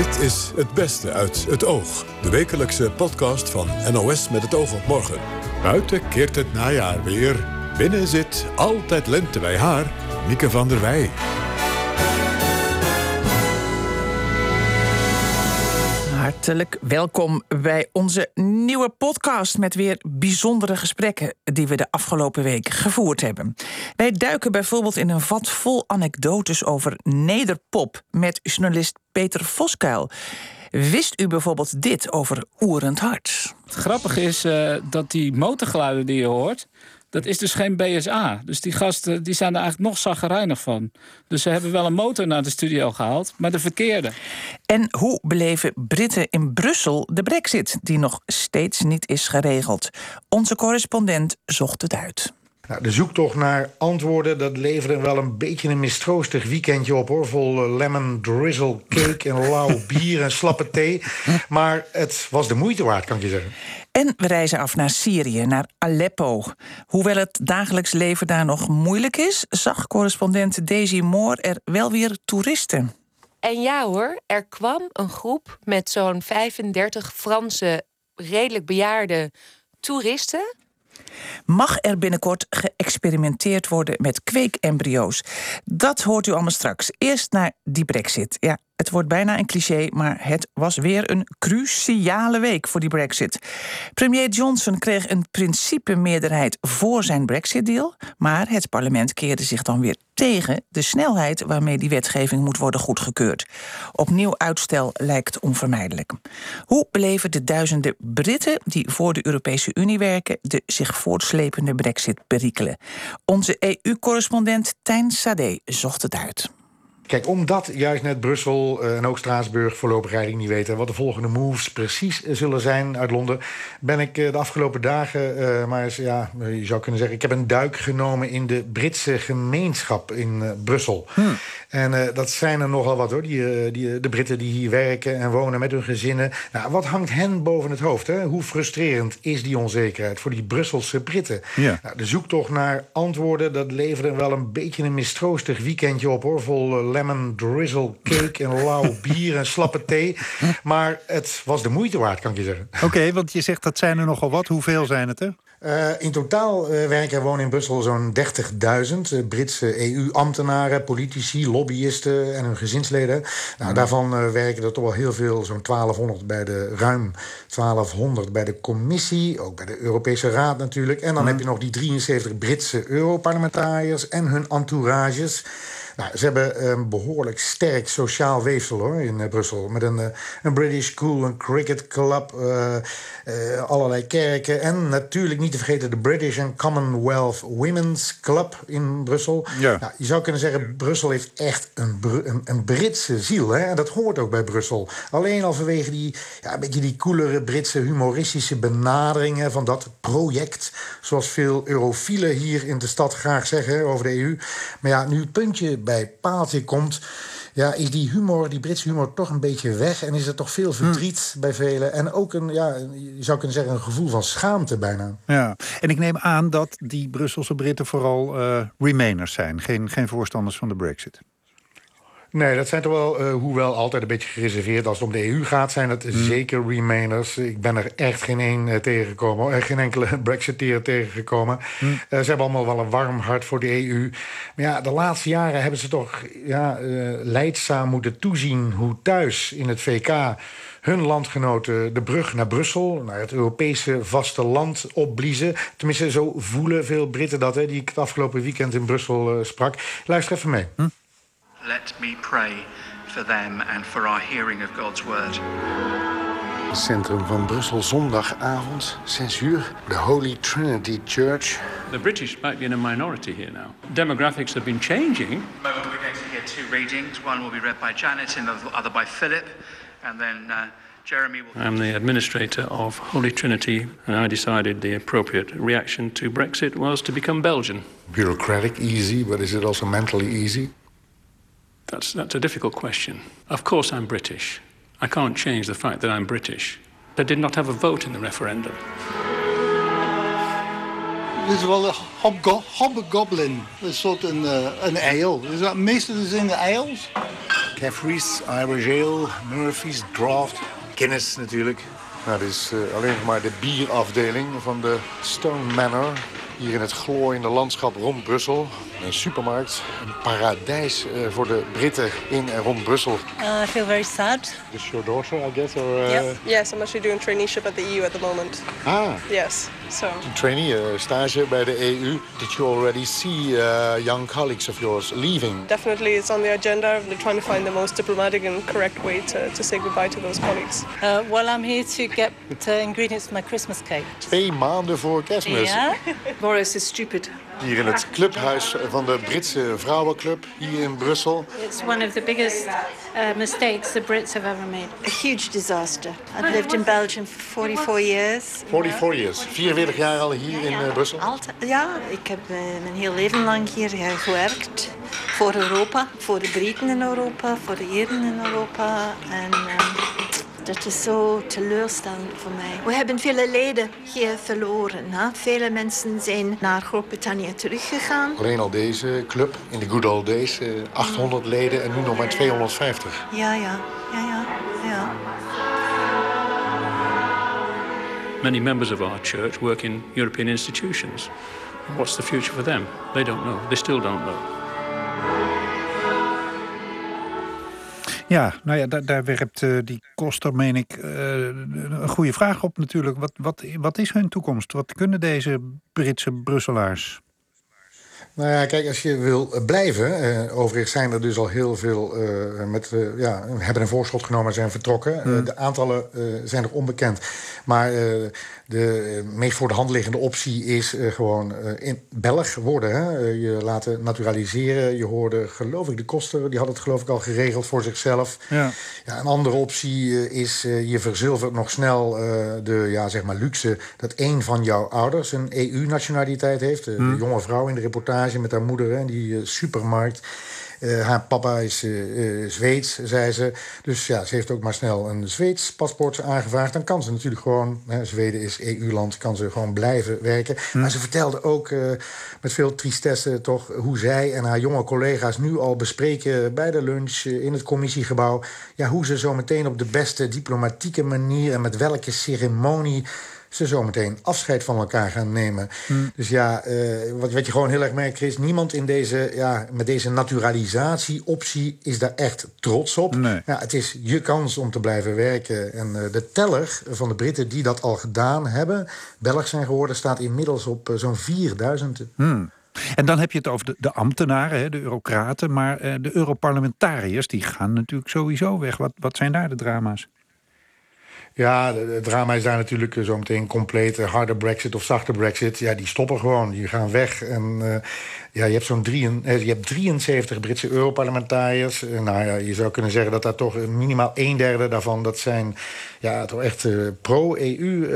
Dit is Het Beste uit het Oog. De wekelijkse podcast van NOS met het oog op morgen. Buiten keert het najaar weer. Binnen zit altijd lente bij haar, Mieke van der Wij. Hartelijk welkom bij onze nieuwe podcast met weer bijzondere gesprekken die we de afgelopen week gevoerd hebben. Wij duiken bijvoorbeeld in een vat vol anekdotes over nederpop met journalist Peter Voskuil. Wist u bijvoorbeeld dit over Oerend Hart? Het grappige is uh, dat die motorgeluiden die je hoort, dat is dus geen BSA. Dus die gasten die zijn er eigenlijk nog zaggerijnig van. Dus ze hebben wel een motor naar de studio gehaald, maar de verkeerde. En hoe beleven Britten in Brussel de brexit... die nog steeds niet is geregeld? Onze correspondent zocht het uit. Nou, de zoektocht naar antwoorden, dat leverde wel een beetje een mistroostig weekendje op hoor. Vol eh, lemon drizzle cake en lauw bier en slappe thee. Maar het was de moeite waard, kan ik je zeggen. En we reizen af naar Syrië, naar Aleppo. Hoewel het dagelijks leven daar nog moeilijk is, zag correspondent Daisy Moore er wel weer toeristen. En ja hoor, er kwam een groep met zo'n 35 Franse, redelijk bejaarde toeristen. Mag er binnenkort geëxperimenteerd worden met kweekembryo's? Dat hoort u allemaal straks. Eerst naar die brexit. Ja, het wordt bijna een cliché, maar het was weer een cruciale week voor die Brexit. Premier Johnson kreeg een principe-meerderheid voor zijn Brexit-deal, maar het parlement keerde zich dan weer tegen de snelheid waarmee die wetgeving moet worden goedgekeurd. Opnieuw uitstel lijkt onvermijdelijk. Hoe beleven de duizenden Britten die voor de Europese Unie werken de zich voortslepende Brexit perikelen? Onze EU-correspondent Tijn Sade zocht het uit. Kijk, omdat juist net Brussel eh, en ook Straatsburg voorlopig eigenlijk niet weten wat de volgende moves precies zullen zijn uit Londen, ben ik eh, de afgelopen dagen, uh, maar eens, ja, je zou kunnen zeggen, ik heb een duik genomen in de Britse gemeenschap in Brussel. Hmm. En dat zijn er nogal wat hoor, die, die, de Britten die hier werken en wonen met hun gezinnen. Nou, wat hangt hen boven het hoofd? Hè? Hoe frustrerend is die onzekerheid voor die Brusselse Britten? Ja. Nou, de zoektocht naar antwoorden, dat leverde wel een beetje een mistroostig weekendje op hoor, vol lemon drizzle cake en lauw bier en slappe thee. Maar het was de moeite waard, kan ik je zeggen. Oké, want je zegt dat zijn er nogal wat. Hoeveel zijn het er? Uh, in totaal uh, werken er wonen in Brussel zo'n 30.000 uh, Britse EU-ambtenaren, politici, lobbyisten en hun gezinsleden. Nou, daarvan werken er toch wel heel veel, zo'n 1200 bij de ruim 1200 bij de commissie, ook bij de Europese Raad natuurlijk. En dan heb je nog die 73 Britse Europarlementariërs en hun entourages. Nou, ze hebben een behoorlijk sterk sociaal weefsel hoor, in uh, Brussel. Met een, uh, een British School, een cricket club, uh, allerlei kerken. En natuurlijk niet te vergeten de British and Commonwealth Women's Club in Brussel. Ja. Nou, je zou kunnen zeggen, Brussel heeft echt een, een, een, Britse ziel. Hè? En dat hoort ook bij Brussel. Alleen al vanwege die, ja, een beetje die coolere Britse humoristische benaderingen van dat project. Zoals veel eurofielen hier in de stad graag zeggen over de EU. Maar ja, nu puntje bij paaltje komt ja, is die humor, die Britse humor, toch een beetje weg. En is er toch veel verdriet hm. bij velen. En ook een, ja, je zou kunnen zeggen, een gevoel van schaamte bijna. Ja, en ik neem aan dat die Brusselse Britten vooral uh, remainers zijn. Geen, geen voorstanders van de brexit. Nee, dat zijn toch wel, uh, hoewel altijd een beetje gereserveerd als het om de EU gaat, zijn het hmm. zeker Remainers. Ik ben er echt geen één uh, tegengekomen, uh, geen enkele Brexiteer tegengekomen. Hmm. ze hebben allemaal wel een warm hart voor de EU. Maar ja, de laatste jaren hebben ze toch ja, leidzaam moeten toezien hoe thuis in het VK hun landgenoten de brug naar Brussel, naar het Europese vasteland, opbliezen. Tenminste, zo voelen veel Britten dat, hè, die ik het afgelopen weekend in Brussel sprak. Luister even mee. Hm? Let me pray for them and for our hearing of God's word. Centrum van Brussel, zondagavond, 6 uur. The Holy Trinity Church. The British might be in a minority here now. Demographics have been changing. We're going to hear two readings. One will be read by Janet and the other by Philip. And then uh, Jeremy will... I'm the administrator of Holy Trinity, and I decided the appropriate reaction to Brexit was to become Belgian. Bureaucratic, easy, but is it also mentally easy? That's, that's a difficult question. Of course, I'm British. I can't change the fact that I'm British. I did not have a vote in the referendum. Dit is wel een hobgoblin. Een soort een, uh, een eil. Dus meestal in de eils. Caffrey's, Irish Ale, Murphy's, Draft, Guinness natuurlijk. Nou, dit is uh, alleen nog maar de bierafdeling van de Stone Manor. Hier in het glooiende landschap rond Brussel. Een supermarkt, een paradijs uh, voor de Britten in en rond Brussel. Uh, I feel very sad. This your daughter, I guess? Or, uh... yep. Yes, I'm actually doing traineeship at the EU at the moment. Ah. Yes, so. Trainee, uh, stage bij de EU. Did you already see uh, young colleagues of yours leaving? Definitely, it's on the agenda. We're trying to find the most diplomatic and correct way to, to say goodbye to those colleagues. Uh, well, I'm here to get ingredients for my Christmas cake. Twee maanden voor kerstmis. Ja. Boris is stupid. Hier in het clubhuis van de Britse Vrouwenclub, hier in Brussel. It's one of the biggest uh, mistakes the Brits have ever made. A huge disaster. I've lived in Belgium for 44 years. 44 years. 44 jaar al hier in uh, Brussel? Altijd, ja, ik heb uh, mijn heel leven lang hier gewerkt. Voor Europa, voor de Britten in Europa, voor de Ieren in Europa. En dat is zo teleurstellend voor mij. We hebben vele leden hier verloren. Hè? Vele mensen zijn naar Groot-Brittannië teruggegaan. Alleen al deze club, in de good old days, 800 leden en nu nog maar 250. Ja, ja, ja, ja. ja. Many members of our church work in European institutions. What's the future for them? They don't know. They still don't know. Ja, nou ja, daar, daar werpt uh, die Koster, meen ik, uh, een goede vraag op natuurlijk. Wat, wat, wat is hun toekomst? Wat kunnen deze Britse Brusselaars? Nou ja, kijk, als je wil blijven... Uh, overigens zijn er dus al heel veel... Uh, met, uh, ja, hebben een voorschot genomen en zijn vertrokken. Hmm. de aantallen zijn nog onbekend. Maar de meest voor de hand liggende optie is gewoon in Belg worden. Hè? je laten naturaliseren. Je hoorde, geloof ik, de kosten... die had het geloof ik al geregeld voor zichzelf. Ja. Ja, een andere optie is... je verzilvert nog snel de ja, zeg maar luxe... dat één van jouw ouders een EU-nationaliteit heeft. Hmm. De jonge vrouw in de reportage met haar moeder in die supermarkt. Uh, haar papa is uh, Zweeds, zei ze. Dus ja, ze heeft ook maar snel een Zweeds paspoort aangevraagd. Dan kan ze natuurlijk gewoon, hè, Zweden is EU-land, kan ze gewoon blijven werken. Hm. Maar ze vertelde ook met veel tristesse toch hoe zij en haar jonge collega's nu al bespreken bij de lunch in het commissiegebouw. Ja, hoe ze zo meteen op de beste diplomatieke manier en met welke ceremonie ze zometeen afscheid van elkaar gaan nemen. Hmm. Dus ja, uh, wat, wat je gewoon heel erg merkt, Chris... niemand in deze, ja, met deze naturalisatieoptie is daar echt trots op. Nee. Ja, het is je kans om te blijven werken. En uh, de teller van de Britten die dat al gedaan hebben... Belg zijn geworden, staat inmiddels op uh, zo'n 4000. Hmm. En dan heb je het over de, de ambtenaren, de eurocraten... maar de Europarlementariërs die gaan natuurlijk sowieso weg. Wat, wat zijn daar de drama's? Ja, het drama is daar natuurlijk zo meteen compleet. Harde brexit of zachte brexit. Ja, die stoppen gewoon. Die gaan weg. En uh, ja, je hebt zo'n je hebt 73 Britse Europarlementariërs. Uh, nou ja, je zou kunnen zeggen dat daar toch minimaal een derde daarvan... dat zijn ja, toch echt uh, pro-EU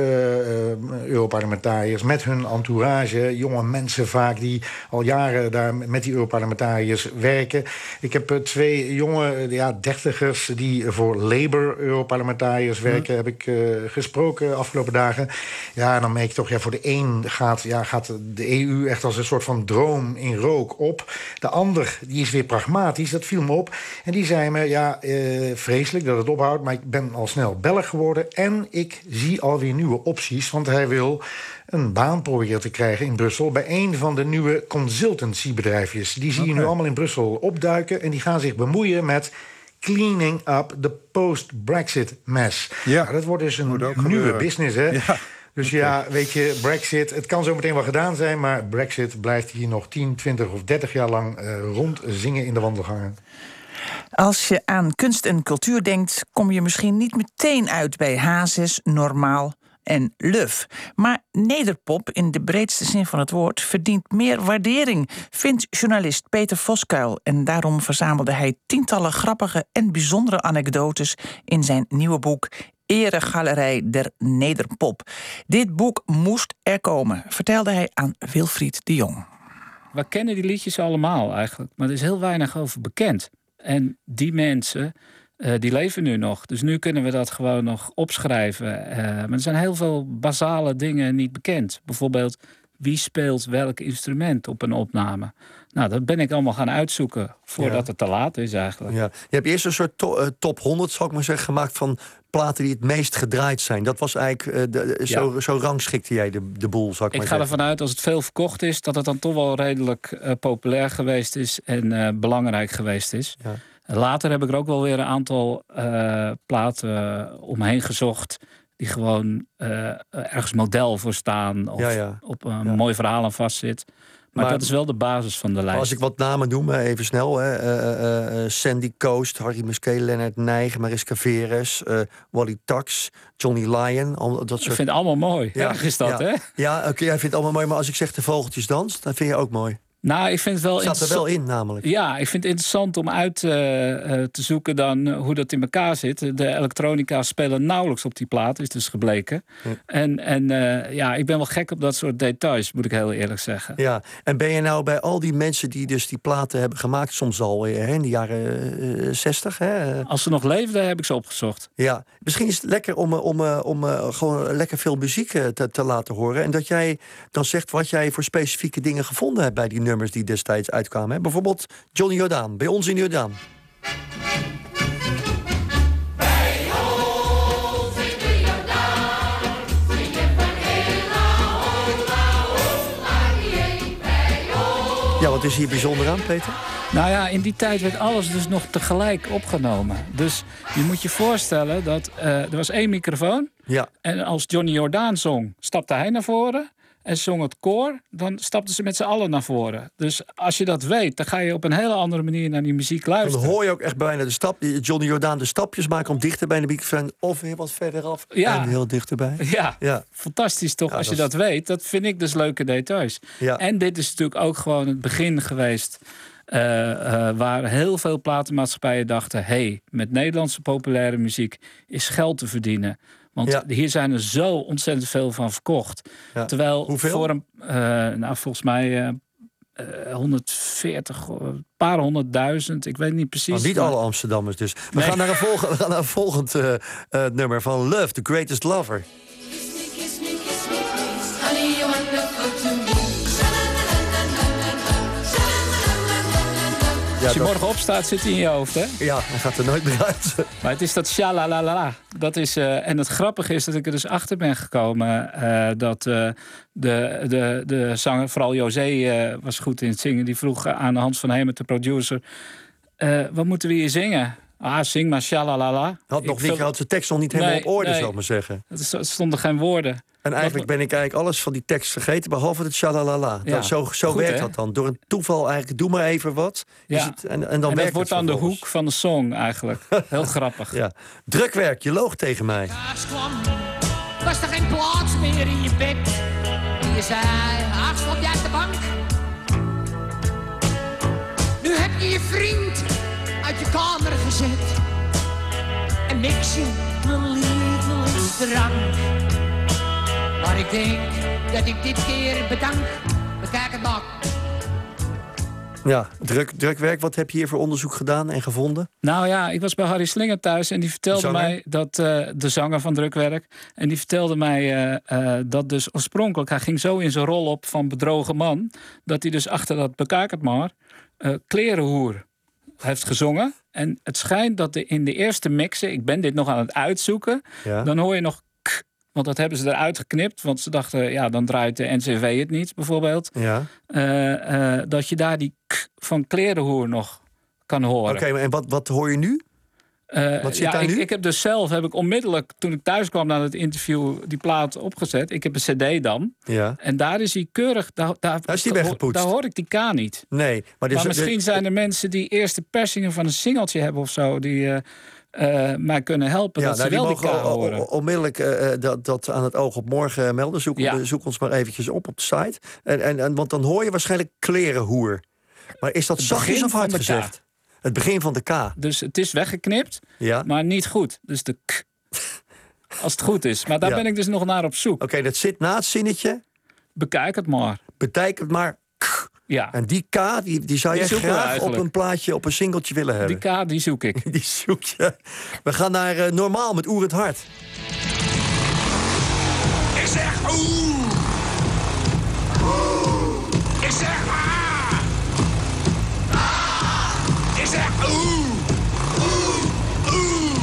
Europarlementariërs... met hun entourage, jonge mensen vaak... die al jaren daar met die Europarlementariërs werken. Ik heb twee jonge ja, dertigers die voor Labour Europarlementariërs werken... heb ik gesproken afgelopen dagen. Ja, en dan merk je toch, ja, voor de een gaat, ja, gaat de EU echt als een soort van droom in rook op. De ander, die is weer pragmatisch, dat viel me op. En die zei me, ja, uh, vreselijk dat het ophoudt... maar ik ben al snel Belg geworden... en ik zie alweer nieuwe opties, want hij wil een baan proberen te krijgen in Brussel... bij een van de nieuwe consultancybedrijfjes. Die zie je nu allemaal in Brussel opduiken... en die gaan zich bemoeien met cleaning up the post-Brexit mess. Ja. Nou, dat wordt dus een nieuwe gebeuren. business, hè? Ja. Dus ja, weet je, Brexit, het kan zo meteen wel gedaan zijn... maar Brexit blijft hier nog 10, 20 of 30 jaar lang uh, rondzingen in de wandelgangen. Als je aan kunst en cultuur denkt, kom je misschien niet meteen uit bij Hazes, Normaal en Luf. Maar nederpop, in de breedste zin van het woord, verdient meer waardering, vindt journalist Peter Voskuil. En daarom verzamelde hij tientallen grappige en bijzondere anekdotes in zijn nieuwe boek Eregalerij der Nederpop. Dit boek moest er komen, vertelde hij aan Wilfried de Jong. We kennen die liedjes allemaal eigenlijk, maar er is heel weinig over bekend. En die mensen, uh, die leven nu nog. Dus nu kunnen we dat gewoon nog opschrijven. Uh, maar er zijn heel veel basale dingen niet bekend. Bijvoorbeeld, wie speelt welk instrument op een opname. Nou, dat ben ik allemaal gaan uitzoeken voordat Ja. het te laat is eigenlijk. Ja. Je hebt eerst een soort to- eh, top 100, zal ik maar zeggen, gemaakt van platen die het meest gedraaid zijn. Dat was eigenlijk, eh, de, de- zo, zo rangschikte jij de, de boel, zal ik, Ik maar ga zeggen. ervan uit, als het veel verkocht is, dat het dan toch wel redelijk eh, populair geweest is en eh, belangrijk geweest is. Ja. Later heb ik er ook wel weer een aantal eh, platen omheen gezocht. Die gewoon eh, ergens model voor staan. Of Ja, ja. op een mooi verhaal aan vastzit. Maar, Maar- dat is wel de basis van de lijst. als ik wat namen noem, eh, even snel. Hè. eh, eh, eh, Sandy Coast, Harry Musquet, Leonard Nijg, Mariska Veres, eh, Wally Tax, Johnny Lyon. Al, dat Ik soort... vind het allemaal mooi. Erg is dat, ja. hè? Ja, oké, jij vindt het allemaal mooi. Maar als ik zeg de vogeltjes dans, dan vind je ook mooi. Nou, ik vind het wel Staat er wel in, namelijk. Ja, ik vind het interessant om uit eh, eh, te zoeken dan eh, hoe dat in elkaar zit. De elektronica spelen nauwelijks op die plaat, is dus gebleken. En, en ja, ik ben wel gek op dat soort details, moet ik heel eerlijk zeggen. Ja, en ben je nou bij al die mensen die dus die platen hebben gemaakt, soms al hè, in de jaren 60, hè? eh, Als ze nog leefden, heb ik ze opgezocht. Ja, misschien is het lekker om, om, om gewoon lekker veel muziek te, te laten horen. En dat jij dan zegt wat jij voor specifieke dingen gevonden hebt bij die nummers die destijds uitkwamen. Hè? Bijvoorbeeld Johnny Jordaan, bij ons in Jordaan. Ja, wat is hier bijzonder aan, Peter? Nou ja, in die tijd werd alles dus nog tegelijk opgenomen. Dus je moet je voorstellen dat eh, er was één microfoon. Ja. En als Johnny Jordaan zong, stapte hij naar voren. En zong het koor, dan stapten ze met z'n allen naar voren. Dus als je dat weet, dan ga je op een hele andere manier naar die muziek Dan luisteren. hoor je ook echt bijna de stap, Johnny Jordaan de stapjes maken om dichter bij de microfoon of heel wat verderaf Ja. en heel dichterbij. Ja, Ja. fantastisch toch Ja, als je dat dat weet. Dat vind ik dus leuke details. Ja. En dit is natuurlijk ook gewoon het begin geweest... eh, eh, waar heel veel platenmaatschappijen dachten... hey, met Nederlandse populaire muziek is geld te verdienen. Want Ja. hier zijn er zo ontzettend veel van verkocht. Ja. Terwijl Hoeveel? voor een... eh, nou, volgens mij... eh, eh, 140, een paar honderdduizend, ik weet niet precies. Maar niet maar- alle Amsterdammers dus. We Nee. gaan naar een, volgende, we gaan naar een volgend nummer van Love, The Greatest Lover. Ja, Als je dat- morgen opstaat, zit hij in je hoofd, hè? Ja, hij gaat er nooit meer uit. Maar het is dat shalalala. Dat is, eh, en het grappige is dat ik er dus achter ben gekomen eh, dat eh, de, de, de zanger, vooral José was goed in het zingen, die vroeg aan Hans van Hemert, de producer, wat moeten we hier zingen? Ah, zing maar shalalala. Had Ik nog had zijn tekst nog niet helemaal Nee, op orde, nee. zou ik maar zeggen. Er stonden geen woorden. En eigenlijk ben ik eigenlijk alles van die tekst vergeten, behalve het shalalala. Ja, Dat, zo zo goed, werkt hè? dat dan. Door een toeval eigenlijk, doe maar even wat. Is Ja. het, en, en dan en dat werkt wordt het aan de hoek van de song eigenlijk. Heel grappig. Ja. Drukwerk, je loog tegen mij. Kaas kwam, was er geen plaats meer in je bed. Je zei, ach, stop jij de bank? Nu heb je je vriend uit je kamer gezet. En mix je mijn lievelingsdrank. Maar ik denk dat ik dit keer bedank. Bekijk het maar. Ja, druk, drukwerk, wat heb je hier voor onderzoek gedaan en gevonden? Nou ja, ik was bij Harry Slinger thuis en die vertelde mij dat eh, de zanger van Drukwerk. En die vertelde mij eh, eh, dat dus oorspronkelijk, hij ging zo in zijn rol op van bedrogen man. Dat hij dus achter dat bekaak het maar, eh, klerenhoer heeft gezongen. En het schijnt dat de, in de eerste mixen, ik ben dit nog aan het uitzoeken, Ja. dan hoor je nog. Want dat hebben ze eruit geknipt. Want ze dachten, ja, dan draait de NCV het niet, bijvoorbeeld. Ja. Eh, eh, dat je daar die k van klerenhoer nog kan horen. Oké, en wat, wat hoor je nu? Eh, Wat zit ja, daar ik, nu? ik heb dus zelf, heb ik onmiddellijk, toen ik thuis kwam na het interview, die plaat opgezet. Ik heb een cd dan. Ja. En daar is hij keurig, daar, daar, Daar is die weggepoetst. Daar hoor ik die K niet. Nee, maar, Maar, dus, misschien zijn er mensen die eerste persingen van een singeltje hebben of zo, die eh, eh, mij kunnen helpen. Ja, dat nou, ze die wel die K mogen o- horen. onmiddellijk eh, eh, dat, dat aan het oog op morgen melden. Zoek, Ja. zoek ons maar eventjes op op de site. En, en, en, want dan hoor je waarschijnlijk klerenhoer. Maar is dat Het zachtjes of hard K. gezegd? Het begin van de K. Dus het is weggeknipt, Ja. maar niet goed. Dus de k. Als het goed is. Maar daar Ja. ben ik dus nog naar op zoek. Oké, dat zit na het zinnetje. Bekijk het maar. Betekent maar. Ja, En die K, die, die zou Die je we graag op een plaatje, op een singeltje willen hebben. die K die zoek ik. Die zoek je. We gaan naar eh, Normaal met Oer het Hart. Ik zeg oeh. Ik zeg ah. Ah. Ik zeg oeh.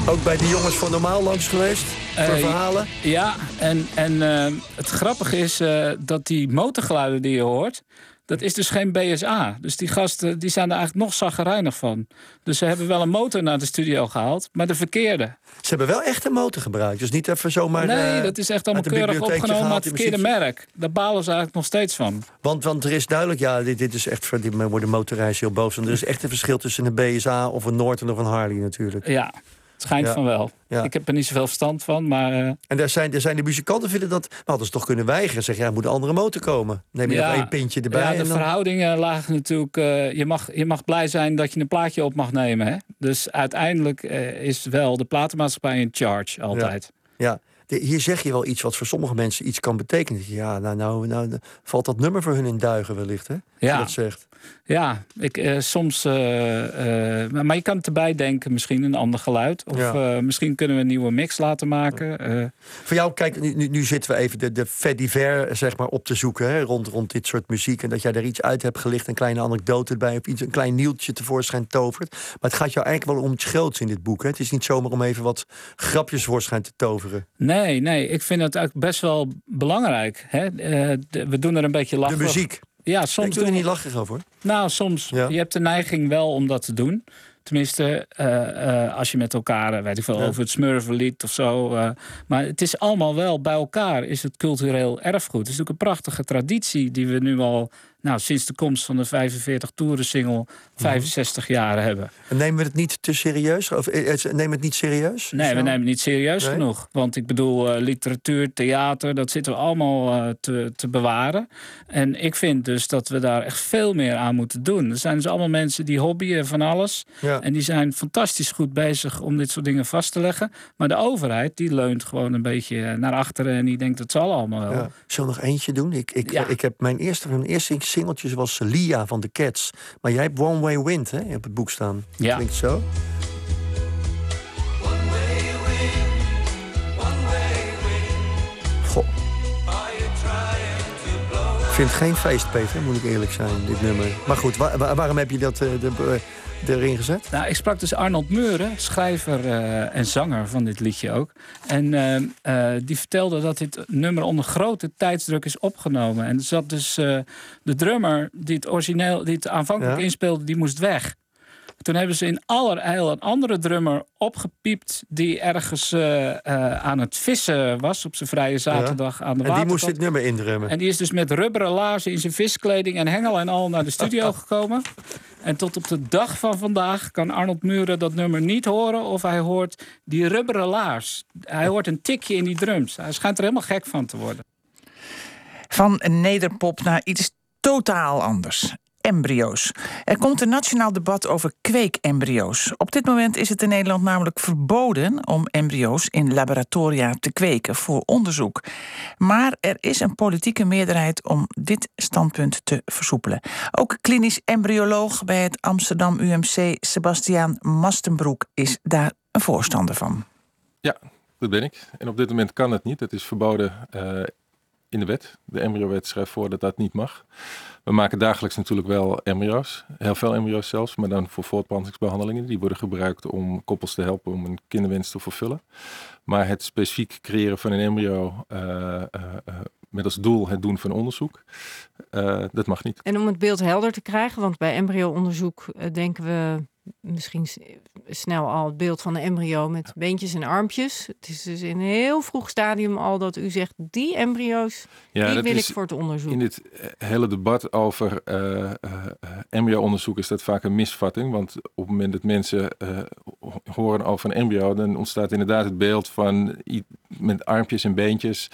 Ook bij die jongens van Normaal langs geweest? Voor Eh, verhalen? Ja, en, en eh, het grappige is eh, dat die motorgeluiden die je hoort... dat is dus geen BSA. Dus die gasten die zijn er eigenlijk nog zaggerijnig van. Dus ze hebben wel een motor naar de studio gehaald, maar de verkeerde. Ze hebben wel echt een motor gebruikt. Dus niet even zomaar... nee, eh, dat is echt allemaal keurig opgenomen, maar het verkeerde muziek. merk. Daar balen ze eigenlijk nog steeds van. Want, want er is duidelijk, ja, dit, dit is echt voor die worden motorreizigers heel boos. Want er is echt een verschil tussen een BSA of een Norton of een Harley natuurlijk. Ja, schijnt Ja. van wel. Ja. Ik heb er niet zoveel verstand van, maar... eh, En daar zijn, daar zijn de muzikanten vinden dat... We hadden ze toch kunnen weigeren. Zeggen, ja, er moet een andere motor komen. Neem je nog één pintje erbij. Ja, de en dan- verhoudingen lagen natuurlijk... eh, je, mag, je mag blij zijn dat je een plaatje op mag nemen. Hè? Dus uiteindelijk eh, is wel de platenmaatschappij in charge altijd. Ja, hier zeg je wel iets wat voor sommige mensen iets kan betekenen. Ja, nou, nou, nou valt dat nummer voor hun in duigen wellicht, hè? Ja. dat zegt. Ja, ik, eh, soms... eh, eh, maar je kan het erbij denken, misschien een ander geluid. Of Ja. misschien kunnen we een nieuwe mix laten maken. Voor jou, kijk, nu, nu, zitten we even de, de fait divers, zeg maar, op te zoeken hè, rond, rond dit soort muziek. En dat jij er iets uit hebt gelicht, een kleine anekdote erbij, of iets, een klein nieuwtje tevoorschijn tovert. Maar het gaat jou eigenlijk wel om iets groots in dit boek. Hè? Het is niet zomaar om even wat grapjes voorschijn te toveren. Nee, nee, ik vind het eigenlijk best wel belangrijk. Hè? We doen er een beetje lachen. De muziek. Ja, soms ik doe er niet lacherig over. Nou, soms. Je hebt de neiging wel om dat te doen. Tenminste, eh, eh, als je met elkaar, eh, weet ik veel, Ja. over het smurvenlied of zo. maar het is allemaal wel bij elkaar, is het cultureel erfgoed. Het is natuurlijk een prachtige traditie die we nu al, nou, sinds de komst van de 45 toeren single, 65 jaar hebben. En nemen we het niet te serieus? Of eh, eh, nemen het niet serieus? Nee, we nemen het niet serieus Nee? genoeg. Want ik bedoel, eh, literatuur, theater, dat zitten we allemaal te, te bewaren. En ik vind dus dat we daar echt veel meer aan moeten doen. Er zijn dus allemaal mensen die hobbyen van alles. Ja. En die zijn fantastisch goed bezig om dit soort dingen vast te leggen. Maar de overheid, die leunt gewoon een beetje naar achteren. En die denkt, dat zal allemaal wel. Ja. Zullen we nog eentje doen? Ik, ik, Ja. ik heb mijn eerste, mijn eerste singeltje was Lia van de Cats. Maar jij hebt One Way Wind hè, op het boek staan. Ja. Klinkt zo. Goh. Ik vind het geen feest, Peter, moet ik eerlijk zijn, dit nummer. Maar goed, wa- wa- waarom heb je dat eh, de- eh, erin gezet? Nou, ik sprak dus Arnold Meuren, schrijver eh, en zanger van dit liedje ook. En eh, eh, die vertelde dat dit nummer onder grote tijdsdruk is opgenomen. En er zat dus de drummer die het origineel, die het aanvankelijk Ja. inspeelde, die moest weg. Toen hebben ze in allerijl een andere drummer opgepiept... die ergens eh, eh, aan het vissen was op zijn vrije zaterdag aan de En die waterkant. moest dit nummer indrummen. En die is dus met rubberen laarzen in zijn viskleding en hengel en al naar de studio gekomen. En tot op de dag van vandaag kan Arnold Muren dat nummer niet horen... of hij hoort die rubberen laars. Hij hoort een tikje in die drums. Hij schijnt er helemaal gek van te worden. Van nederpop naar iets totaal anders. Embryo's. Er komt een nationaal debat over kweekembryo's. Op dit moment is het in Nederland namelijk verboden om embryo's in laboratoria te kweken voor onderzoek. Maar er is een politieke meerderheid om dit standpunt te versoepelen. Ook klinisch embryoloog bij het Amsterdam UMC, Sebastiaan Mastenbroek, is daar een voorstander van. Ja, dat ben ik. En op dit moment kan het niet. Het is verboden eh, in de wet. De embryowet schrijft voor dat dat niet mag. We maken dagelijks natuurlijk wel embryo's. Heel veel embryo's zelfs, maar dan voor voortplantingsbehandelingen. Die worden gebruikt om koppels te helpen om een kinderwens te vervullen. Maar het specifiek creëren van een embryo eh, eh, eh, met als doel het doen van onderzoek, dat mag niet. En om het beeld helder te krijgen, want bij embryo-onderzoek denken we misschien snel al het beeld van een embryo met beentjes en armpjes. Het is dus in een heel vroeg stadium al dat u zegt, die embryo's, die wil ik voor het onderzoek. In dit eh, hele debat over eh, embryo-onderzoek is dat vaak een misvatting. Want op het moment dat mensen ho- horen over een embryo, dan ontstaat inderdaad het beeld van met armpjes en beentjes.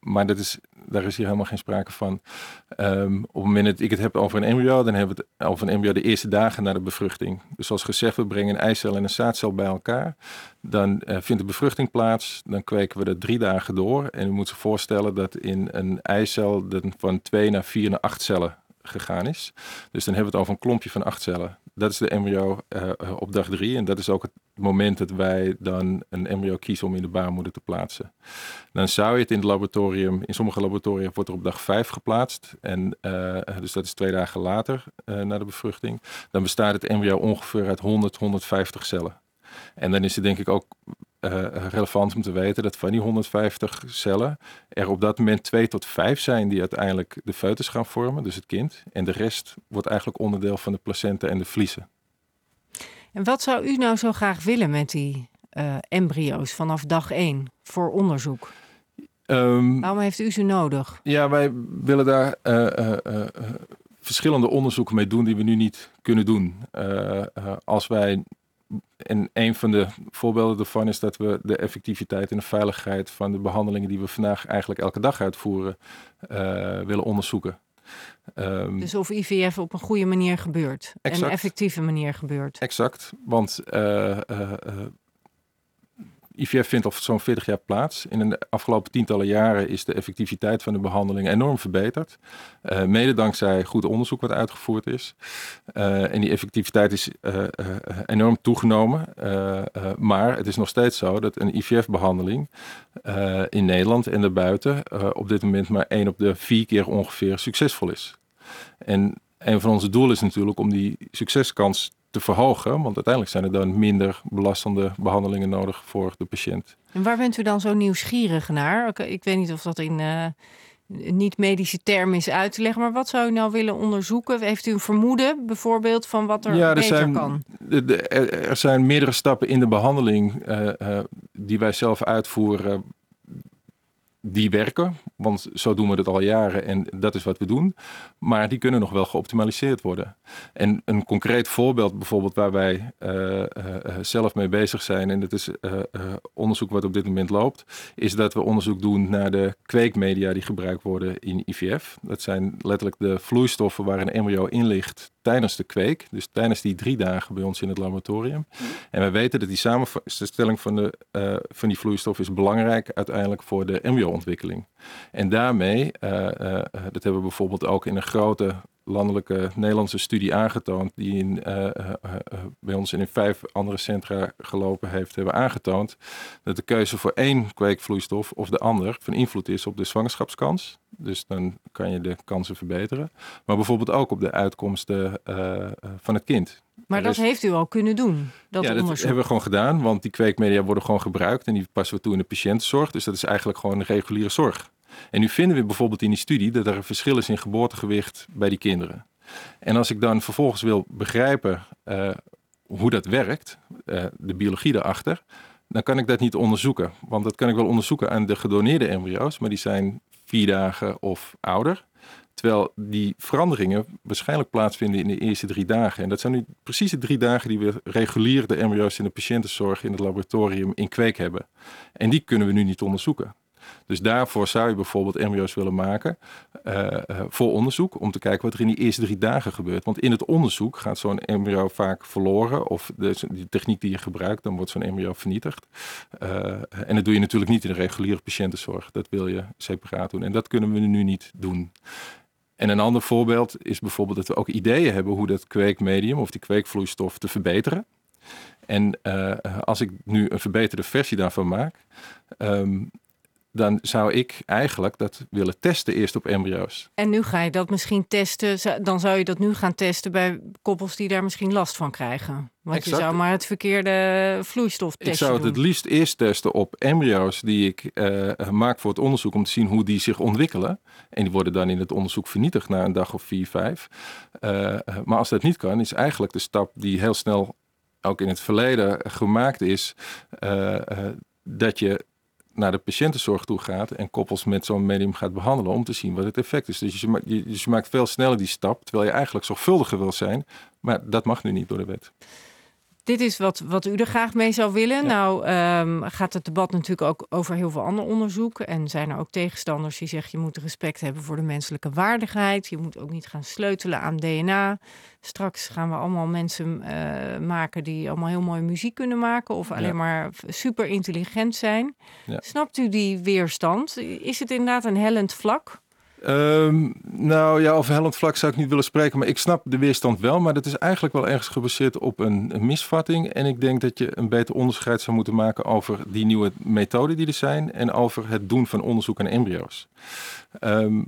Maar dat is, daar is hier helemaal geen sprake van. Ehm, op het moment dat ik het heb over een embryo, dan hebben we het over een embryo de eerste dagen na de bevruchting. Dus zoals gezegd, we brengen een eicel en een zaadcel bij elkaar. Dan eh, vindt de bevruchting plaats. Dan kweken we dat drie dagen door. En u moet zich voorstellen dat in een eicel van twee naar vier naar acht cellen gegaan is. Dus dan hebben we het over een klompje van acht cellen. Dat is de embryo eh, op dag drie. En dat is ook het moment dat wij dan een embryo kiezen om in de baarmoeder te plaatsen. Dan zou je het in het laboratorium, in sommige laboratoria wordt er op dag 5 geplaatst. En, uh, dus dat is twee dagen later uh, na de bevruchting. Dan bestaat het embryo ongeveer uit 100, 150 cellen. En dan is het denk ik ook uh, relevant om te weten dat van die 150 cellen er op dat moment twee tot vijf zijn die uiteindelijk de foetus gaan vormen, dus het kind. En de rest wordt eigenlijk onderdeel van de placenta en de vliezen. En wat zou u nou zo graag willen met die uh, embryo's vanaf dag 1 voor onderzoek? Um, Waarom heeft u ze nodig? Ja, wij willen daar verschillende onderzoeken mee doen die we nu niet kunnen doen. als wij en een van de voorbeelden daarvan is dat we de effectiviteit en de veiligheid van de behandelingen die we vandaag eigenlijk elke dag uitvoeren, willen onderzoeken. Um, dus of IVF op een goede manier gebeurt. Exact. En een effectieve manier gebeurt. Exact. Want uh, uh, IVF vindt al zo'n 40 jaar plaats. In de afgelopen tientallen jaren is de effectiviteit van de behandeling enorm verbeterd. Uh, mede dankzij goed onderzoek wat uitgevoerd is. Uh, en die effectiviteit is uh, enorm toegenomen. maar het is nog steeds zo dat een IVF-behandeling in Nederland en daarbuiten op dit moment maar één op de vier keer ongeveer succesvol is. En een van onze doelen is natuurlijk om die succeskans te verhogen. Want uiteindelijk zijn er dan minder belastende behandelingen nodig voor de patiënt. En waar bent u dan zo nieuwsgierig naar? Ik weet niet of dat in uh, niet-medische termen is uit te leggen, maar wat zou u nou willen onderzoeken? Heeft u een vermoeden bijvoorbeeld van wat er, ja, er beter zijn, kan? er zijn meerdere stappen in de behandeling uh, uh, die wij zelf uitvoeren die werken, want zo doen we het al jaren en dat is wat we doen. Maar die kunnen nog wel geoptimaliseerd worden. En een concreet voorbeeld bijvoorbeeld waar wij uh, uh, zelf mee bezig zijn, en dat is onderzoek wat op dit moment loopt, is dat we onderzoek doen naar de kweekmedia die gebruikt worden in IVF. Dat zijn letterlijk de vloeistoffen waar een embryo in ligt tijdens de kweek, dus tijdens die drie dagen bij ons in het laboratorium. En wij weten dat die samenstelling van, de, uh, van die vloeistof is belangrijk uiteindelijk voor de embryo-ontwikkeling. En daarmee, uh, uh, dat hebben we bijvoorbeeld ook in een grote landelijke Nederlandse studie aangetoond, die in, bij ons in vijf andere centra gelopen heeft, hebben aangetoond dat de keuze voor één kweekvloeistof of de ander van invloed is op de zwangerschapskans. Dus dan kan je de kansen verbeteren. Maar bijvoorbeeld ook op de uitkomsten uh, van het kind. Maar dat heeft u al kunnen doen, dat ja, onderzoek? dat hebben we gewoon gedaan, want die kweekmedia worden gewoon gebruikt en die passen we toe in de patiëntenzorg. Dus dat is eigenlijk gewoon een reguliere zorg. En nu vinden we bijvoorbeeld in die studie dat er een verschil is in geboortegewicht bij die kinderen. En als ik dan vervolgens wil begrijpen uh, hoe dat werkt, uh, de biologie daarachter, dan kan ik dat niet onderzoeken. Want dat kan ik wel onderzoeken aan de gedoneerde embryo's, maar die zijn vier dagen of ouder. Terwijl die veranderingen waarschijnlijk plaatsvinden in de eerste drie dagen. En dat zijn nu precies de drie dagen die we regulier de embryo's in de patiëntenzorg in het laboratorium in kweek hebben. En die kunnen we nu niet onderzoeken. Dus daarvoor zou je bijvoorbeeld embryo's willen maken uh, uh, voor onderzoek. Om te kijken wat er in die eerste drie dagen gebeurt. Want in het onderzoek gaat zo'n embryo vaak verloren. Of de, techniek die je gebruikt, dan wordt zo'n embryo vernietigd. Uh, en dat doe je natuurlijk niet in de reguliere patiëntenzorg. Dat wil je separaat doen. En dat kunnen we nu niet doen. En een ander voorbeeld is bijvoorbeeld dat we ook ideeën hebben hoe dat kweekmedium of die kweekvloeistof te verbeteren. En als ik nu een verbeterde versie daarvan maak, um, dan zou ik eigenlijk dat willen testen eerst op embryo's. En nu ga je dat misschien testen, dan zou je dat nu gaan testen bij koppels die daar misschien last van krijgen. Want exact. je zou maar het verkeerde vloeistof testen. Ik zou het doen. het liefst eerst testen op embryo's die ik uh, maak voor het onderzoek om te zien hoe die zich ontwikkelen. En die worden dan in het onderzoek vernietigd na een dag of vier, vijf. Uh, maar als dat niet kan, is eigenlijk de stap die heel snel ook in het verleden gemaakt is, uh, dat je naar de patiëntenzorg toe gaat en koppels met zo'n medium gaat behandelen om te zien wat het effect is. Dus je, je, dus je maakt veel sneller die stap, terwijl je eigenlijk zorgvuldiger wil zijn, maar dat mag nu niet door de wet. Dit is wat, wat u er graag mee zou willen. Ja. Nou um, gaat het debat natuurlijk ook over heel veel ander onderzoek. En zijn er ook tegenstanders die zeggen... je moet respect hebben voor de menselijke waardigheid. Je moet ook niet gaan sleutelen aan DNA. Straks gaan we allemaal mensen uh, maken die allemaal heel mooi muziek kunnen maken... of alleen ja. maar super intelligent zijn. Ja. Snapt u die weerstand? Is het inderdaad een hellend vlak? Ehm, nou ja, over hellend vlak zou ik niet willen spreken, maar ik snap de weerstand wel. Maar dat is eigenlijk wel ergens gebaseerd op een, misvatting. En ik denk dat je een beter onderscheid zou moeten maken over die nieuwe methoden die er zijn en over het doen van onderzoek aan embryo's. Ehm,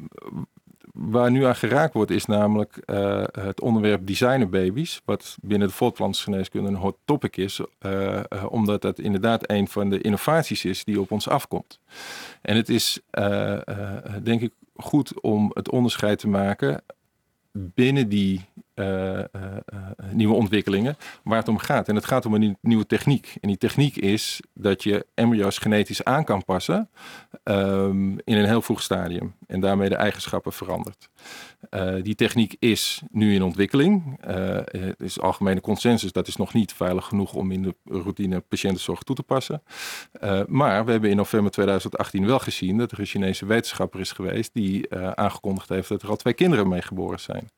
waar nu aan geraakt wordt, is namelijk eh, het onderwerp designerbabies. Wat binnen de voortplantingsgeneeskunde een hot topic is. Uh, uh, omdat dat inderdaad een van de innovaties is die op ons afkomt. En het is denk ik goed om het onderscheid te maken binnen die uh, uh, nieuwe ontwikkelingen waar het om gaat. En het gaat om een nieuwe techniek. En die techniek is dat je embryo's genetisch aan kan passen um, in een heel vroeg stadium. En daarmee de eigenschappen verandert. Die techniek is nu in ontwikkeling. het is algemene consensus. Dat is nog niet veilig genoeg om in de routine patiëntenzorg toe te passen. maar we hebben in november 2018 wel gezien dat er een Chinese wetenschapper is geweest die aangekondigd heeft dat er al twee kinderen mee geboren zijn.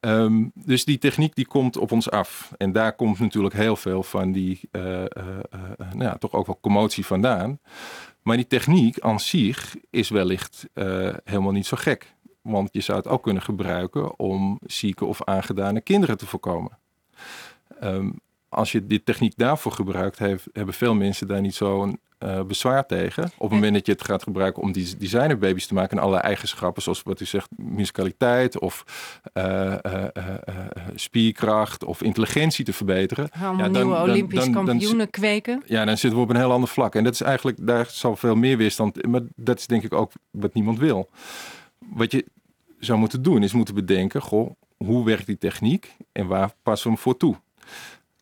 Um, dus die techniek die komt op ons af. En daar komt natuurlijk heel veel van die, uh, uh, uh, nou ja, toch ook wel commotie vandaan. Maar die techniek aan zich is wellicht helemaal niet zo gek. Want je zou het ook kunnen gebruiken om zieke of aangedane kinderen te voorkomen. Um, als je die techniek daarvoor gebruikt, hebben veel mensen daar niet zo'n uh, bezwaar tegen. Op het moment dat je het gaat gebruiken om die designerbaby's te maken en alle eigenschappen, zoals wat u zegt, musicaliteit of uh, uh, spierkracht of intelligentie te verbeteren. Allemaal ja, dan, nieuwe Olympisch kampioenen kweken. Ja, dan zitten we op een heel ander vlak. En dat is eigenlijk, daar zal veel meer weerstand, maar dat is denk ik ook wat niemand wil. Wat je zou moeten doen, is moeten bedenken, goh, hoe werkt die techniek en waar passen we hem voor toe?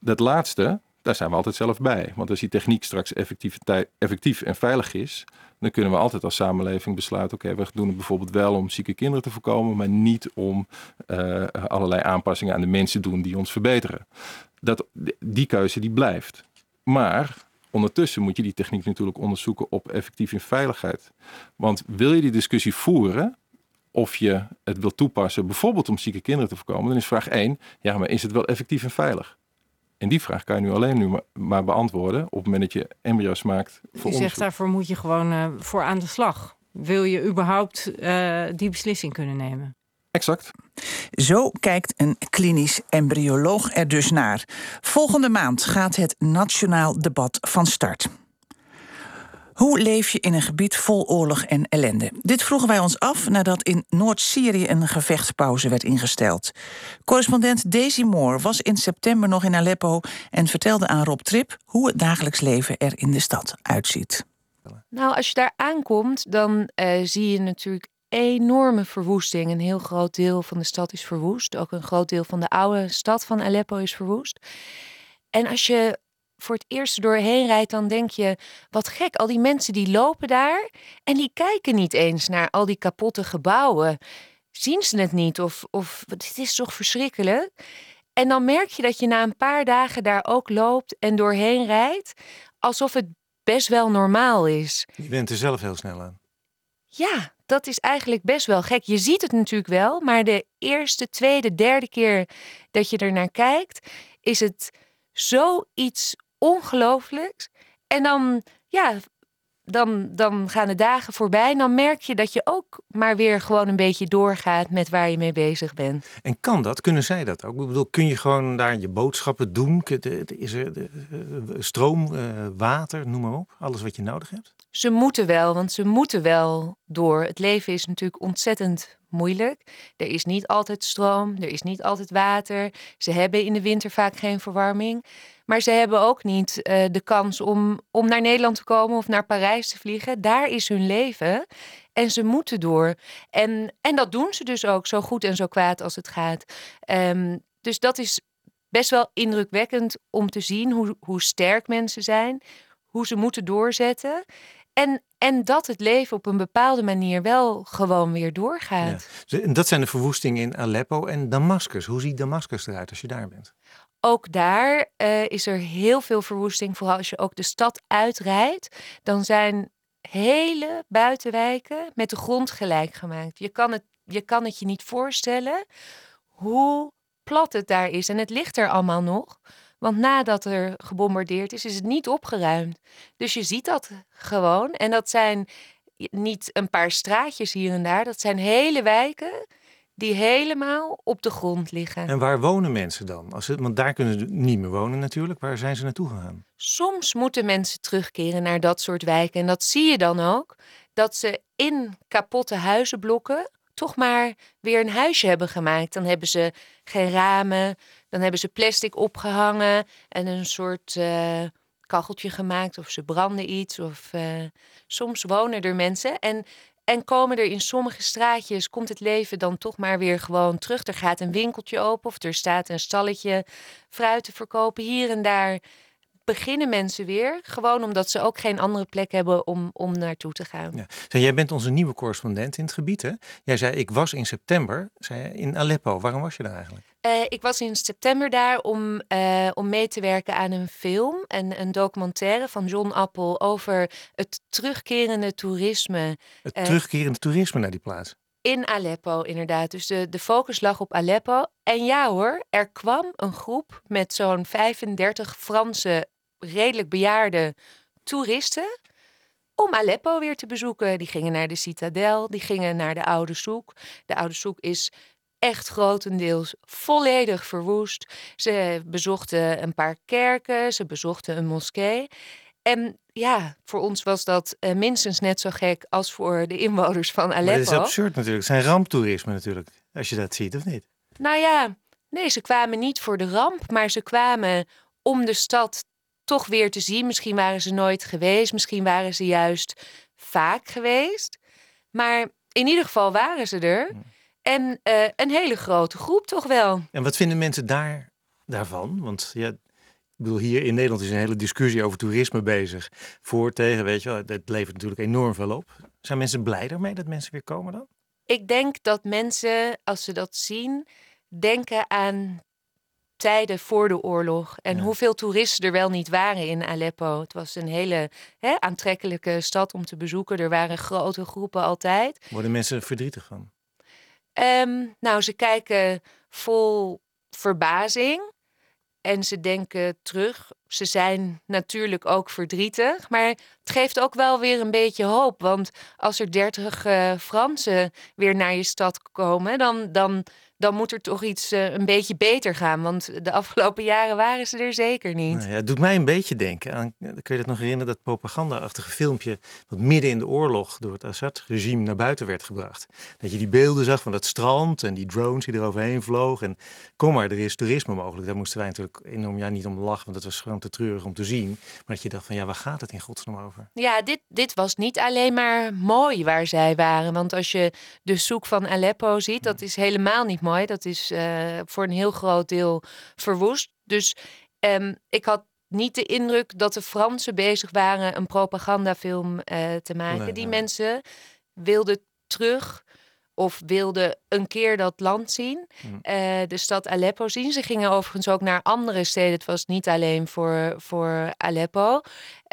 Dat laatste, daar zijn we altijd zelf bij. Want als die techniek straks effectief en veilig is, dan kunnen we altijd als samenleving besluiten: oké, we doen het bijvoorbeeld wel om zieke kinderen te voorkomen, maar niet om uh, allerlei aanpassingen aan de mensen doen die ons verbeteren. Dat, die keuze die blijft. Maar ondertussen moet je die techniek natuurlijk onderzoeken op effectief in veiligheid. Want wil je die discussie voeren, of je het wil toepassen, bijvoorbeeld om zieke kinderen te voorkomen, dan is vraag 1: ja, maar is het wel effectief en veilig? En die vraag kan je nu alleen nu maar beantwoorden op het moment dat je embryo's maakt. Voor je zegt daarvoor moet je gewoon uh, voor aan de slag. Wil je überhaupt uh, die beslissing kunnen nemen? Exact. Zo kijkt een klinisch embryoloog er dus naar. Volgende maand gaat het nationaal debat van start. Hoe leef je in een gebied vol oorlog en ellende? Dit vroegen wij ons af nadat in Noord-Syrië een gevechtspauze werd ingesteld. Correspondent Daisy Moore was in september nog in Aleppo en vertelde aan Rob Trip hoe het dagelijks leven er in de stad uitziet. Nou, als je daar aankomt, dan uh, zie je natuurlijk enorme verwoesting. Een heel groot deel van de stad is verwoest. Ook een groot deel van de oude stad van Aleppo is verwoest. En als je voor het eerst doorheen rijdt, dan denk je: wat gek, al die mensen die lopen daar en die kijken niet eens naar al die kapotte gebouwen. Zien ze het niet? Of, of het is toch verschrikkelijk? En dan merk je dat je na een paar dagen daar ook loopt en doorheen rijdt, alsof het best wel normaal is. Je bent er zelf heel snel aan. Ja, dat is eigenlijk best wel gek. Je ziet het natuurlijk wel, maar de eerste, tweede, derde keer dat je er naar kijkt, is het zoiets ongelooflijks. En dan, ja, dan, dan gaan de dagen voorbij. En dan merk je dat je ook maar weer gewoon een beetje doorgaat met waar je mee bezig bent. En kan dat? Kunnen zij dat ook? Ik bedoel, kun je gewoon daar je boodschappen doen? Is er stroom, eh, water, noem maar op. Alles wat je nodig hebt? Ze moeten wel, want ze moeten wel door. Het leven is natuurlijk ontzettend moeilijk. Er is niet altijd stroom, er is niet altijd water. Ze hebben in de winter vaak geen verwarming. Maar ze hebben ook niet uh, de kans om, om naar Nederland te komen of naar Parijs te vliegen. Daar is hun leven. En ze moeten door. En, en dat doen ze dus ook zo goed en zo kwaad als het gaat. Um, dus dat is best wel indrukwekkend om te zien hoe, hoe sterk mensen zijn. Hoe ze moeten doorzetten. En, en dat het leven op een bepaalde manier wel gewoon weer doorgaat. Ja. Dat zijn de verwoestingen in Aleppo en Damascus. Hoe ziet Damascus eruit als je daar bent? Ook daar uh, is er heel veel verwoesting. Vooral als je ook de stad uitrijdt. Dan zijn hele buitenwijken met de grond gelijk gemaakt. Je kan het je, kan het je niet voorstellen hoe plat het daar is. En het ligt er allemaal nog. Want nadat er gebombardeerd is, is het niet opgeruimd. Dus je ziet dat gewoon. En dat zijn niet een paar straatjes hier en daar. Dat zijn hele wijken die helemaal op de grond liggen. En waar wonen mensen dan? Als het, want daar kunnen ze niet meer wonen natuurlijk. Waar zijn ze naartoe gegaan? Soms moeten mensen terugkeren naar dat soort wijken. En dat zie je dan ook. Dat ze in kapotte huizenblokken toch maar weer een huisje hebben gemaakt. Dan hebben ze geen ramen. Dan hebben ze plastic opgehangen. En een soort uh, kacheltje gemaakt. Of ze branden iets. Of uh, soms wonen er mensen. En en komen er in sommige straatjes, komt het leven dan toch maar weer gewoon terug. Er gaat een winkeltje open of er staat een stalletje fruit te verkopen. Hier en daar beginnen mensen weer. Gewoon omdat ze ook geen andere plek hebben om, om naartoe te gaan. Ja. jij bent onze nieuwe correspondent in het gebied. Hè? Jij zei, ik was in september zei in Aleppo. Waarom was je daar eigenlijk? Uh, ik was in september daar om, uh, om mee te werken aan een film. En een documentaire van John Appel over het terugkerende toerisme. Het uh, terugkerende toerisme naar die plaats? In Aleppo, inderdaad. Dus de, de focus lag op Aleppo. En ja hoor, er kwam een groep met zo'n 35 Franse redelijk bejaarde toeristen om Aleppo weer te bezoeken. Die gingen naar de citadel, die gingen naar de Oude Soek. De Oude Soek is echt grotendeels volledig verwoest. Ze bezochten een paar kerken, ze bezochten een moskee. En ja, voor ons was dat uh, minstens net zo gek als voor de inwoners van Aleppo. Maar dat is absurd natuurlijk. Het zijn ramptoerisme natuurlijk, als je dat ziet, of niet? Nou ja, nee, ze kwamen niet voor de ramp, maar ze kwamen om de stad toch weer te zien. Misschien waren ze nooit geweest, misschien waren ze juist vaak geweest. Maar in ieder geval waren ze er. En uh, een hele grote groep toch wel. En wat vinden mensen daar, daarvan? Want ja, ik bedoel, hier in Nederland is een hele discussie over toerisme bezig. Voor, tegen, weet je wel, het levert natuurlijk enorm veel op. Zijn mensen blij ermee dat mensen weer komen dan? Ik denk dat mensen, als ze dat zien, denken aan tijden voor de oorlog. En hoeveel toeristen er wel niet waren in Aleppo. Het was een hele hè, aantrekkelijke stad om te bezoeken. Er waren grote groepen altijd. Worden mensen verdrietig van? Um, nou, ze kijken vol verbazing. En ze denken terug. Ze zijn natuurlijk ook verdrietig. Maar het geeft ook wel weer een beetje hoop. Want als er dertig uh, Fransen weer naar je stad komen, dan, dan dan moet er toch iets uh, een beetje beter gaan. Want de afgelopen jaren waren ze er zeker niet. Nou ja, het doet mij een beetje denken aan, kun je het nog herinneren, dat propaganda-achtige filmpje wat midden in de oorlog door het Assad-regime naar buiten werd gebracht. Dat je die beelden zag van dat strand en die drones die er overheen vlogen. En kom maar, er is toerisme mogelijk. Daar moesten wij natuurlijk enorm, ja niet om lachen, want dat was gewoon te treurig om te zien. Maar dat je dacht van ja, waar gaat het in godsnaam over? Ja, dit, dit was niet alleen maar mooi waar zij waren. Want als je de zoek van Aleppo ziet, dat is helemaal niet mooi mooi. Dat is uh, voor een heel groot deel verwoest. Dus um, ik had niet de indruk dat de Fransen bezig waren een propagandafilm uh, te maken. Nee, Die nee. mensen wilden terug of wilden een keer dat land zien, mm. uh, de stad Aleppo zien. Ze gingen overigens ook naar andere steden. Het was niet alleen voor, voor Aleppo.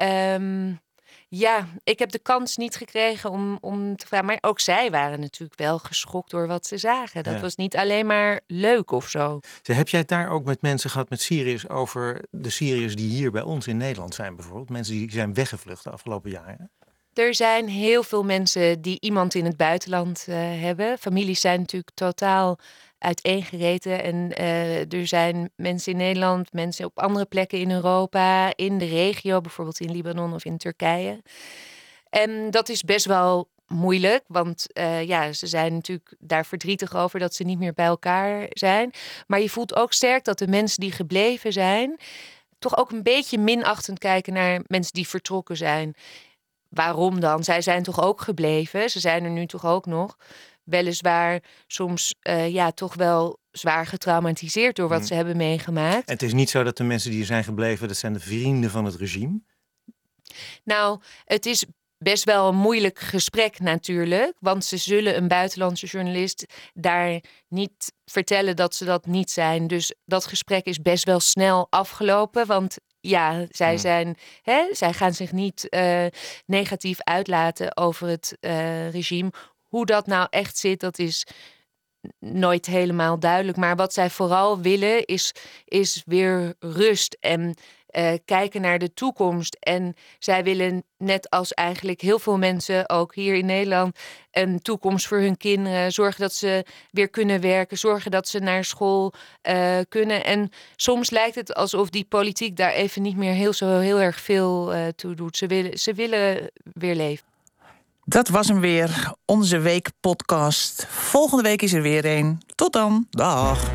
Um, ja, ik heb de kans niet gekregen om, om te vragen. Maar ook zij waren natuurlijk wel geschokt door wat ze zagen. Dat was niet alleen maar leuk of zo. Heb jij het daar ook met mensen gehad, met Syriërs, over de Syriërs die hier bij ons in Nederland zijn bijvoorbeeld? Mensen die zijn weggevlucht de afgelopen jaren? Er zijn heel veel mensen die iemand in het buitenland uh, hebben. Families zijn natuurlijk totaal uiteengereten. En uh, er zijn mensen in Nederland, mensen op andere plekken in Europa, in de regio, bijvoorbeeld in Libanon of in Turkije. En dat is best wel moeilijk, want uh, ja, ze zijn natuurlijk daar verdrietig over dat ze niet meer bij elkaar zijn. Maar je voelt ook sterk dat de mensen die gebleven zijn, toch ook een beetje minachtend kijken naar mensen die vertrokken zijn. Waarom dan? Zij zijn toch ook gebleven? Ze zijn er nu toch ook nog? Weliswaar soms uh, ja, toch wel zwaar getraumatiseerd door wat mm. ze hebben meegemaakt. En het is niet zo dat de mensen die er zijn gebleven, dat zijn de vrienden van het regime? Nou, het is best wel een moeilijk gesprek natuurlijk. Want ze zullen een buitenlandse journalist daar niet vertellen dat ze dat niet zijn. Dus dat gesprek is best wel snel afgelopen. Want ja, zij, mm. zijn, hè, zij gaan zich niet uh, negatief uitlaten over het uh, regime. Hoe dat nou echt zit, dat is nooit helemaal duidelijk. Maar wat zij vooral willen is, is weer rust. En eh, kijken naar de toekomst. En zij willen, net als eigenlijk heel veel mensen, ook hier in Nederland, een toekomst voor hun kinderen. Zorgen dat ze weer kunnen werken, zorgen dat ze naar school uh, kunnen. En soms lijkt het alsof die politiek daar even niet meer heel, zo heel erg veel uh, toe doet. Ze willen, ze willen weer leven. Dat was hem weer, onze week podcast. Volgende week is er weer een. Tot dan. Dag.